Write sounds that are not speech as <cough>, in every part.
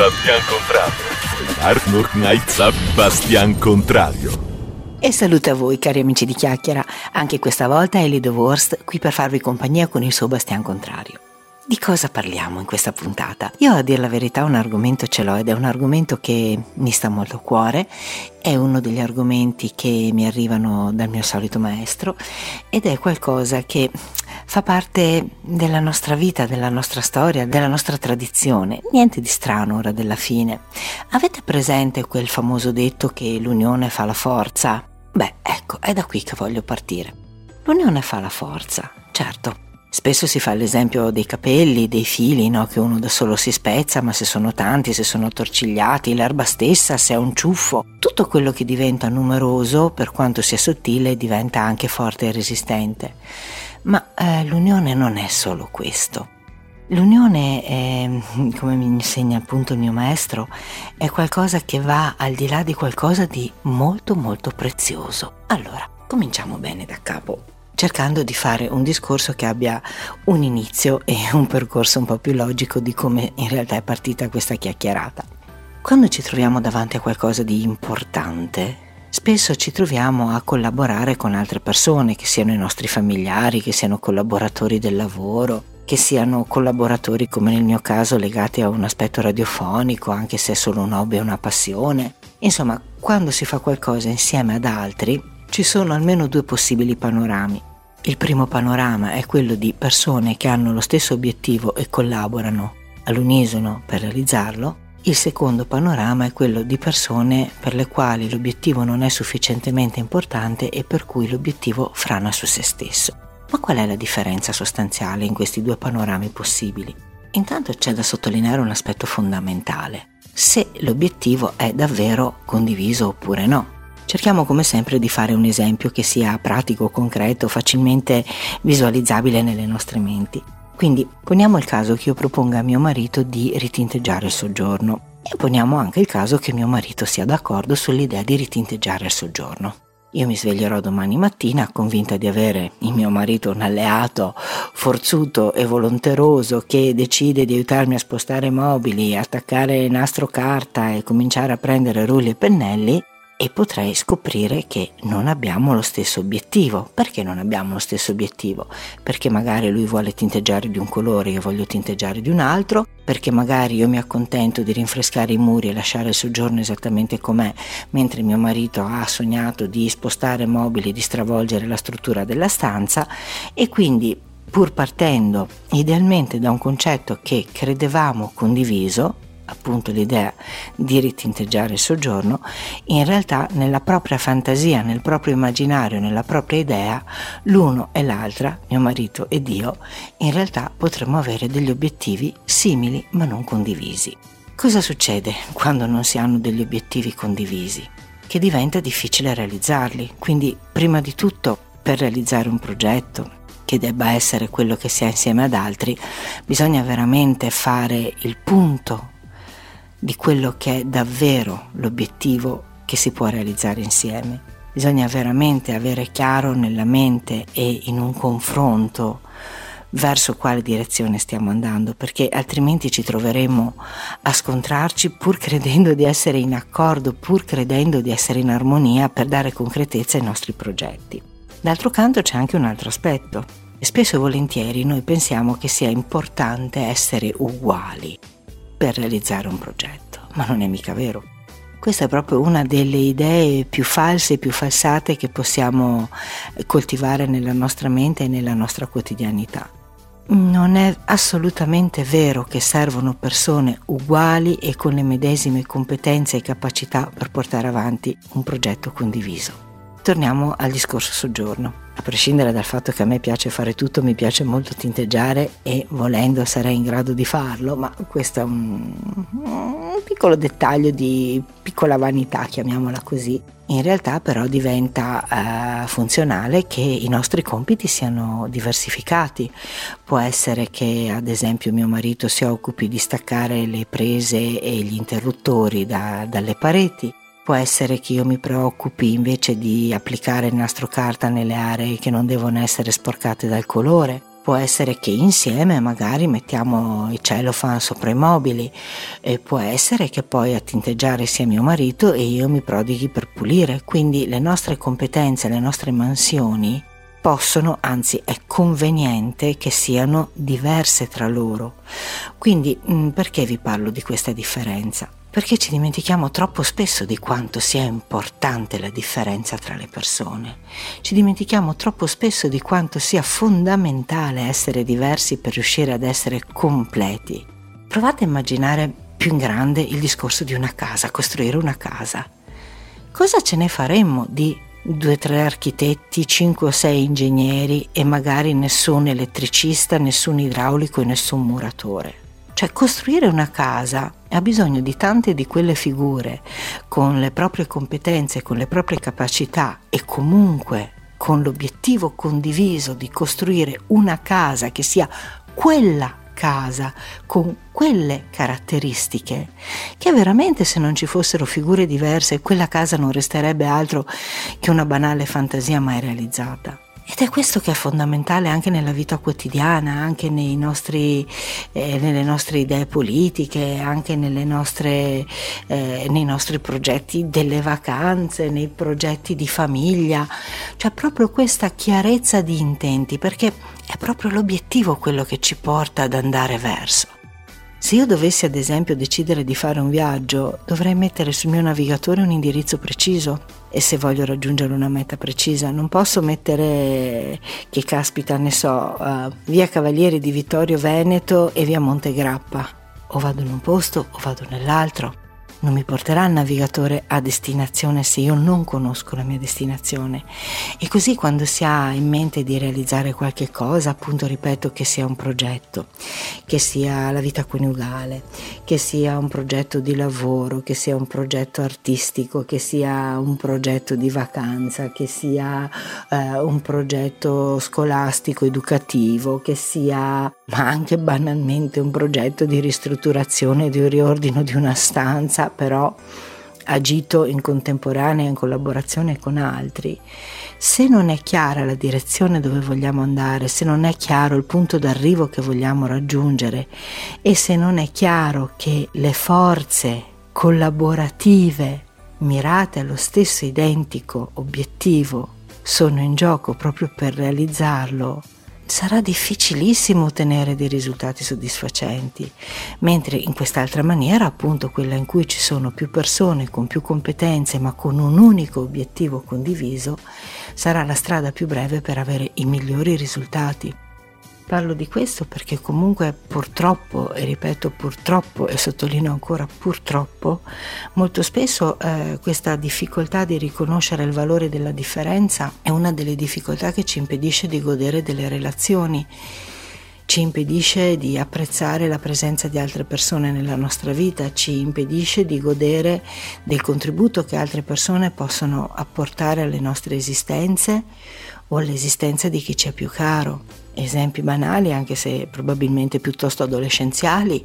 Bastian Contrario. Arno Knight Bastian Contrario. E saluto a voi cari amici di Chiacchiera, anche questa volta è Lido Wurst qui per farvi compagnia con il suo Bastian Contrario. Di cosa parliamo in questa puntata? Io a dire la verità un argomento ce l'ho ed è un argomento che mi sta molto a cuore, è uno degli argomenti che mi arrivano dal mio solito maestro ed è qualcosa che fa parte della nostra vita, della nostra storia, della nostra tradizione. Niente di strano ora della fine. Avete presente quel famoso detto che l'unione fa la forza? Beh, ecco, è da qui che voglio partire. L'unione fa la forza, certo Spesso si fa l'esempio dei capelli, dei fili, no? che uno da solo si spezza, ma se sono tanti, se sono torcigliati, l'erba stessa, se è un ciuffo, tutto quello che diventa numeroso, per quanto sia sottile, diventa anche forte e resistente. Ma eh, l'unione non è solo questo. L'unione, è, <laughs> come mi insegna appunto il mio maestro, è qualcosa che va al di là di qualcosa di molto molto prezioso. Allora, cominciamo bene da capo cercando di fare un discorso che abbia un inizio e un percorso un po' più logico di come in realtà è partita questa chiacchierata. Quando ci troviamo davanti a qualcosa di importante, spesso ci troviamo a collaborare con altre persone, che siano i nostri familiari, che siano collaboratori del lavoro, che siano collaboratori come nel mio caso legati a un aspetto radiofonico, anche se è solo un hobby e una passione. Insomma, quando si fa qualcosa insieme ad altri, ci sono almeno due possibili panorami. Il primo panorama è quello di persone che hanno lo stesso obiettivo e collaborano all'unisono per realizzarlo. Il secondo panorama è quello di persone per le quali l'obiettivo non è sufficientemente importante e per cui l'obiettivo frana su se stesso. Ma qual è la differenza sostanziale in questi due panorami possibili? Intanto c'è da sottolineare un aspetto fondamentale. Se l'obiettivo è davvero condiviso oppure no. Cerchiamo come sempre di fare un esempio che sia pratico, concreto, facilmente visualizzabile nelle nostre menti. Quindi poniamo il caso che io proponga a mio marito di ritinteggiare il soggiorno e poniamo anche il caso che mio marito sia d'accordo sull'idea di ritinteggiare il soggiorno. Io mi sveglierò domani mattina convinta di avere in mio marito un alleato forzuto e volonteroso che decide di aiutarmi a spostare mobili, attaccare nastro carta e cominciare a prendere rulli e pennelli e potrei scoprire che non abbiamo lo stesso obiettivo. Perché non abbiamo lo stesso obiettivo? Perché magari lui vuole tinteggiare di un colore, io voglio tinteggiare di un altro, perché magari io mi accontento di rinfrescare i muri e lasciare il soggiorno esattamente com'è, mentre mio marito ha sognato di spostare mobili, di stravolgere la struttura della stanza e quindi pur partendo idealmente da un concetto che credevamo condiviso, appunto l'idea di ritinteggiare il soggiorno, in realtà nella propria fantasia, nel proprio immaginario, nella propria idea, l'uno e l'altra, mio marito ed io, in realtà potremmo avere degli obiettivi simili ma non condivisi. Cosa succede quando non si hanno degli obiettivi condivisi? Che diventa difficile realizzarli, quindi prima di tutto per realizzare un progetto, che debba essere quello che si ha insieme ad altri, bisogna veramente fare il punto di quello che è davvero l'obiettivo che si può realizzare insieme. Bisogna veramente avere chiaro nella mente e in un confronto verso quale direzione stiamo andando, perché altrimenti ci troveremo a scontrarci pur credendo di essere in accordo, pur credendo di essere in armonia per dare concretezza ai nostri progetti. D'altro canto c'è anche un altro aspetto. Spesso e volentieri noi pensiamo che sia importante essere uguali, per realizzare un progetto, ma non è mica vero. Questa è proprio una delle idee più false e più falsate che possiamo coltivare nella nostra mente e nella nostra quotidianità. Non è assolutamente vero che servono persone uguali e con le medesime competenze e capacità per portare avanti un progetto condiviso. Torniamo al discorso soggiorno. A prescindere dal fatto che a me piace fare tutto, mi piace molto tinteggiare e volendo sarei in grado di farlo, ma questo è un, un piccolo dettaglio di piccola vanità, chiamiamola così. In realtà però diventa eh, funzionale che i nostri compiti siano diversificati. Può essere che ad esempio mio marito si occupi di staccare le prese e gli interruttori da, dalle pareti, Può essere che io mi preoccupi invece di applicare il nastro carta nelle aree che non devono essere sporcate dal colore. Può essere che insieme magari mettiamo i cellophane sopra i mobili e può essere che poi a tinteggiare sia mio marito e io mi prodighi per pulire. Quindi le nostre competenze, le nostre mansioni possono, anzi è conveniente che siano diverse tra loro. Quindi perché vi parlo di questa differenza? Perché ci dimentichiamo troppo spesso di quanto sia importante la differenza tra le persone. Ci dimentichiamo troppo spesso di quanto sia fondamentale essere diversi per riuscire ad essere completi. Provate a immaginare più in grande il discorso di una casa, costruire una casa. Cosa ce ne faremmo di due o tre architetti, cinque o sei ingegneri e magari nessun elettricista, nessun idraulico e nessun muratore? Cioè costruire una casa ha bisogno di tante di quelle figure con le proprie competenze, con le proprie capacità e comunque con l'obiettivo condiviso di costruire una casa che sia quella casa con quelle caratteristiche che veramente se non ci fossero figure diverse quella casa non resterebbe altro che una banale fantasia mai realizzata. Ed è questo che è fondamentale anche nella vita quotidiana, anche nostri, eh, nelle nostre idee politiche, anche nostre, eh, nei nostri progetti delle vacanze, nei progetti di famiglia, cioè proprio questa chiarezza di intenti, perché è proprio l'obiettivo quello che ci porta ad andare verso. Se io dovessi ad esempio decidere di fare un viaggio, dovrei mettere sul mio navigatore un indirizzo preciso. E se voglio raggiungere una meta precisa non posso mettere che caspita ne so uh, via Cavalieri di Vittorio Veneto e via Montegrappa o vado in un posto o vado nell'altro non mi porterà il navigatore a destinazione se io non conosco la mia destinazione. E così quando si ha in mente di realizzare qualche cosa, appunto ripeto che sia un progetto, che sia la vita coniugale, che sia un progetto di lavoro, che sia un progetto artistico, che sia un progetto di vacanza, che sia eh, un progetto scolastico, educativo, che sia ma anche banalmente un progetto di ristrutturazione, di riordino di una stanza, però agito in contemporanea in collaborazione con altri, se non è chiara la direzione dove vogliamo andare, se non è chiaro il punto d'arrivo che vogliamo raggiungere e se non è chiaro che le forze collaborative mirate allo stesso identico obiettivo sono in gioco proprio per realizzarlo, sarà difficilissimo ottenere dei risultati soddisfacenti, mentre in quest'altra maniera, appunto quella in cui ci sono più persone con più competenze ma con un unico obiettivo condiviso, sarà la strada più breve per avere i migliori risultati. Parlo di questo perché comunque purtroppo, e ripeto purtroppo e sottolineo ancora purtroppo, molto spesso eh, questa difficoltà di riconoscere il valore della differenza è una delle difficoltà che ci impedisce di godere delle relazioni ci impedisce di apprezzare la presenza di altre persone nella nostra vita, ci impedisce di godere del contributo che altre persone possono apportare alle nostre esistenze o all'esistenza di chi ci è più caro. Esempi banali, anche se probabilmente piuttosto adolescenziali,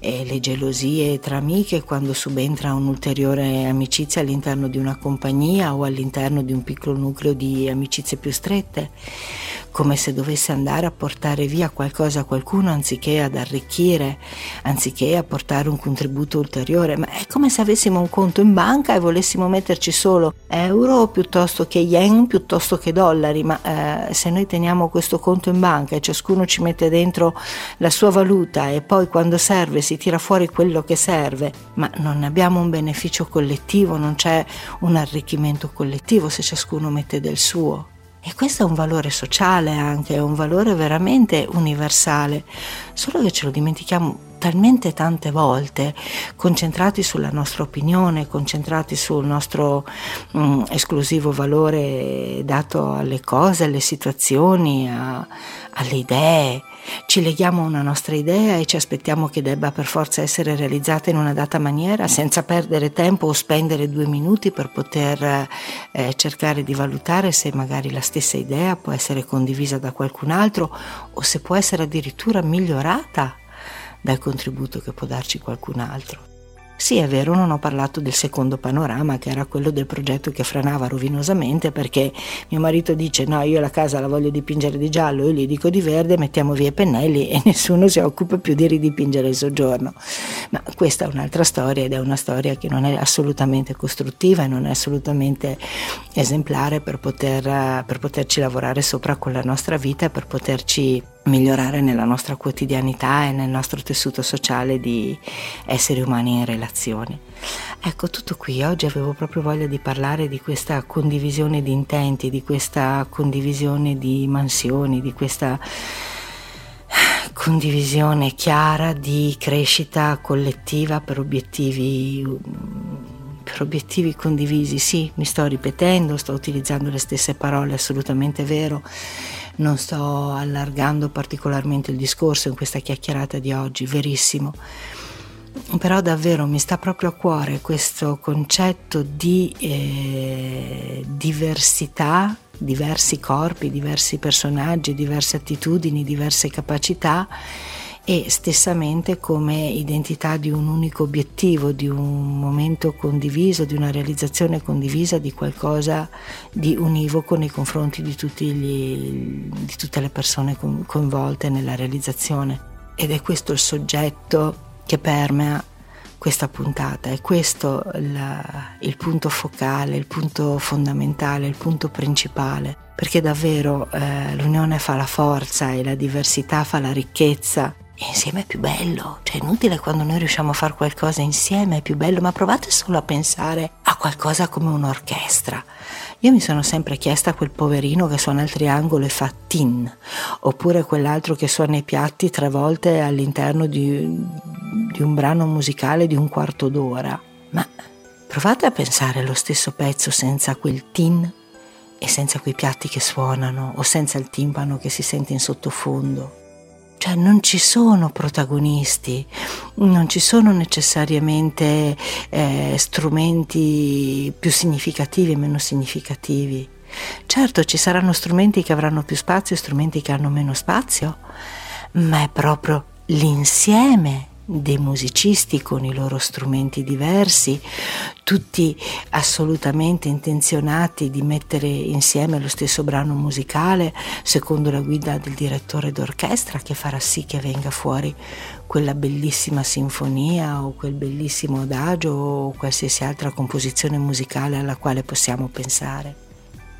eh, le gelosie tra amiche quando subentra un'ulteriore amicizia all'interno di una compagnia o all'interno di un piccolo nucleo di amicizie più strette come se dovesse andare a portare via qualcosa a qualcuno anziché ad arricchire, anziché a portare un contributo ulteriore, ma è come se avessimo un conto in banca e volessimo metterci solo euro piuttosto che yen, piuttosto che dollari, ma eh, se noi teniamo questo conto in banca e ciascuno ci mette dentro la sua valuta e poi quando serve si tira fuori quello che serve, ma non abbiamo un beneficio collettivo, non c'è un arricchimento collettivo se ciascuno mette del suo. E questo è un valore sociale anche, è un valore veramente universale, solo che ce lo dimentichiamo talmente tante volte, concentrati sulla nostra opinione, concentrati sul nostro mm, esclusivo valore dato alle cose, alle situazioni, a, alle idee. Ci leghiamo a una nostra idea e ci aspettiamo che debba per forza essere realizzata in una data maniera senza perdere tempo o spendere due minuti per poter eh, cercare di valutare se magari la stessa idea può essere condivisa da qualcun altro o se può essere addirittura migliorata dal contributo che può darci qualcun altro. Sì, è vero, non ho parlato del secondo panorama, che era quello del progetto che franava rovinosamente perché mio marito dice no, io la casa la voglio dipingere di giallo, io gli dico di verde, mettiamo via i pennelli e <laughs> nessuno si occupa più di ridipingere il soggiorno. Ma questa è un'altra storia ed è una storia che non è assolutamente costruttiva e non è assolutamente esemplare per, poter, per poterci lavorare sopra con la nostra vita per poterci migliorare nella nostra quotidianità e nel nostro tessuto sociale di esseri umani in relazione. Ecco, tutto qui. Oggi avevo proprio voglia di parlare di questa condivisione di intenti, di questa condivisione di mansioni, di questa condivisione chiara di crescita collettiva per obiettivi per obiettivi condivisi. Sì, mi sto ripetendo, sto utilizzando le stesse parole, assolutamente vero non sto allargando particolarmente il discorso in questa chiacchierata di oggi, verissimo. Però davvero mi sta proprio a cuore questo concetto di eh, diversità, diversi corpi, diversi personaggi, diverse attitudini, diverse capacità e stessamente come identità di un unico obiettivo, di un momento condiviso, di una realizzazione condivisa di qualcosa di univoco nei confronti di, gli, di tutte le persone coinvolte nella realizzazione. Ed è questo il soggetto che permea questa puntata, è questo la, il punto focale, il punto fondamentale, il punto principale, perché davvero eh, l'unione fa la forza e la diversità fa la ricchezza e insieme è più bello, cioè è inutile quando noi riusciamo a fare qualcosa insieme è più bello, ma provate solo a pensare a qualcosa come un'orchestra. Io mi sono sempre chiesta quel poverino che suona il triangolo e fa tin, oppure quell'altro che suona i piatti tre volte all'interno di, di un brano musicale di un quarto d'ora. Ma provate a pensare allo stesso pezzo senza quel tin e senza quei piatti che suonano o senza il timpano che si sente in sottofondo. Cioè non ci sono protagonisti, non ci sono necessariamente eh, strumenti più significativi e meno significativi. Certo ci saranno strumenti che avranno più spazio e strumenti che hanno meno spazio, ma è proprio l'insieme dei musicisti con i loro strumenti diversi, tutti assolutamente intenzionati di mettere insieme lo stesso brano musicale secondo la guida del direttore d'orchestra che farà sì che venga fuori quella bellissima sinfonia o quel bellissimo adagio o qualsiasi altra composizione musicale alla quale possiamo pensare.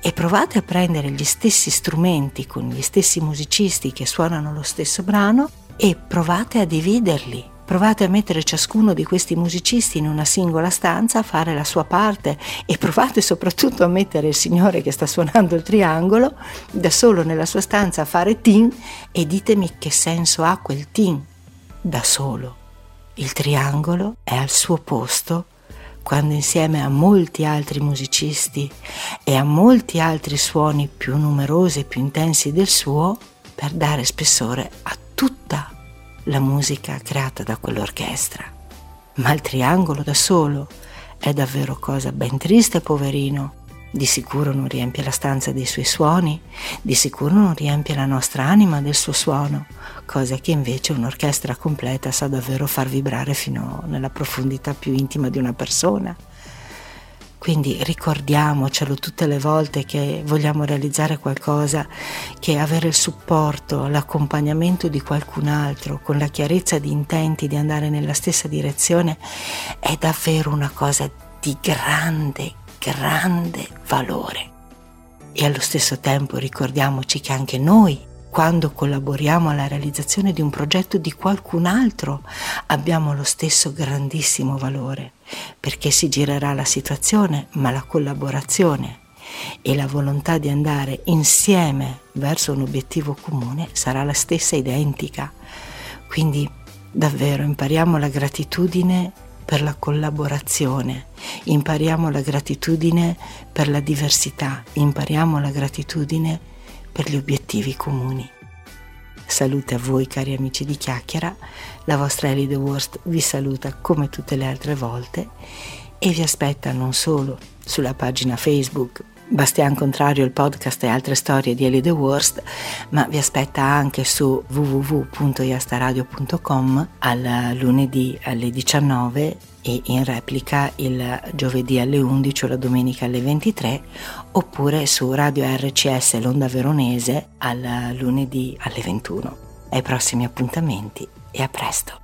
E provate a prendere gli stessi strumenti con gli stessi musicisti che suonano lo stesso brano e provate a dividerli Provate a mettere ciascuno di questi musicisti in una singola stanza a fare la sua parte e provate soprattutto a mettere il signore che sta suonando il triangolo da solo nella sua stanza a fare tin e ditemi che senso ha quel tin da solo. Il triangolo è al suo posto quando insieme a molti altri musicisti e a molti altri suoni più numerosi e più intensi del suo per dare spessore a la musica creata da quell'orchestra. Ma il triangolo da solo è davvero cosa ben triste, poverino. Di sicuro non riempie la stanza dei suoi suoni, di sicuro non riempie la nostra anima del suo suono, cosa che invece un'orchestra completa sa davvero far vibrare fino nella profondità più intima di una persona. Quindi ricordiamocelo tutte le volte che vogliamo realizzare qualcosa, che avere il supporto, l'accompagnamento di qualcun altro, con la chiarezza di intenti di andare nella stessa direzione, è davvero una cosa di grande, grande valore. E allo stesso tempo ricordiamoci che anche noi quando collaboriamo alla realizzazione di un progetto di qualcun altro abbiamo lo stesso grandissimo valore, perché si girerà la situazione, ma la collaborazione e la volontà di andare insieme verso un obiettivo comune sarà la stessa identica. Quindi davvero impariamo la gratitudine per la collaborazione, impariamo la gratitudine per la diversità, impariamo la gratitudine per gli obiettivi comuni. Salute a voi cari amici di Chiacchiera, la vostra Ellie The Worst vi saluta come tutte le altre volte e vi aspetta non solo sulla pagina Facebook Bastian Contrario, il podcast e altre storie di Ellie The Worst, ma vi aspetta anche su www.iastaradio.com al lunedì alle 19 e in replica il giovedì alle 11 o la domenica alle 23 oppure su Radio RCS L'Onda Veronese al lunedì alle 21. Ai prossimi appuntamenti e a presto!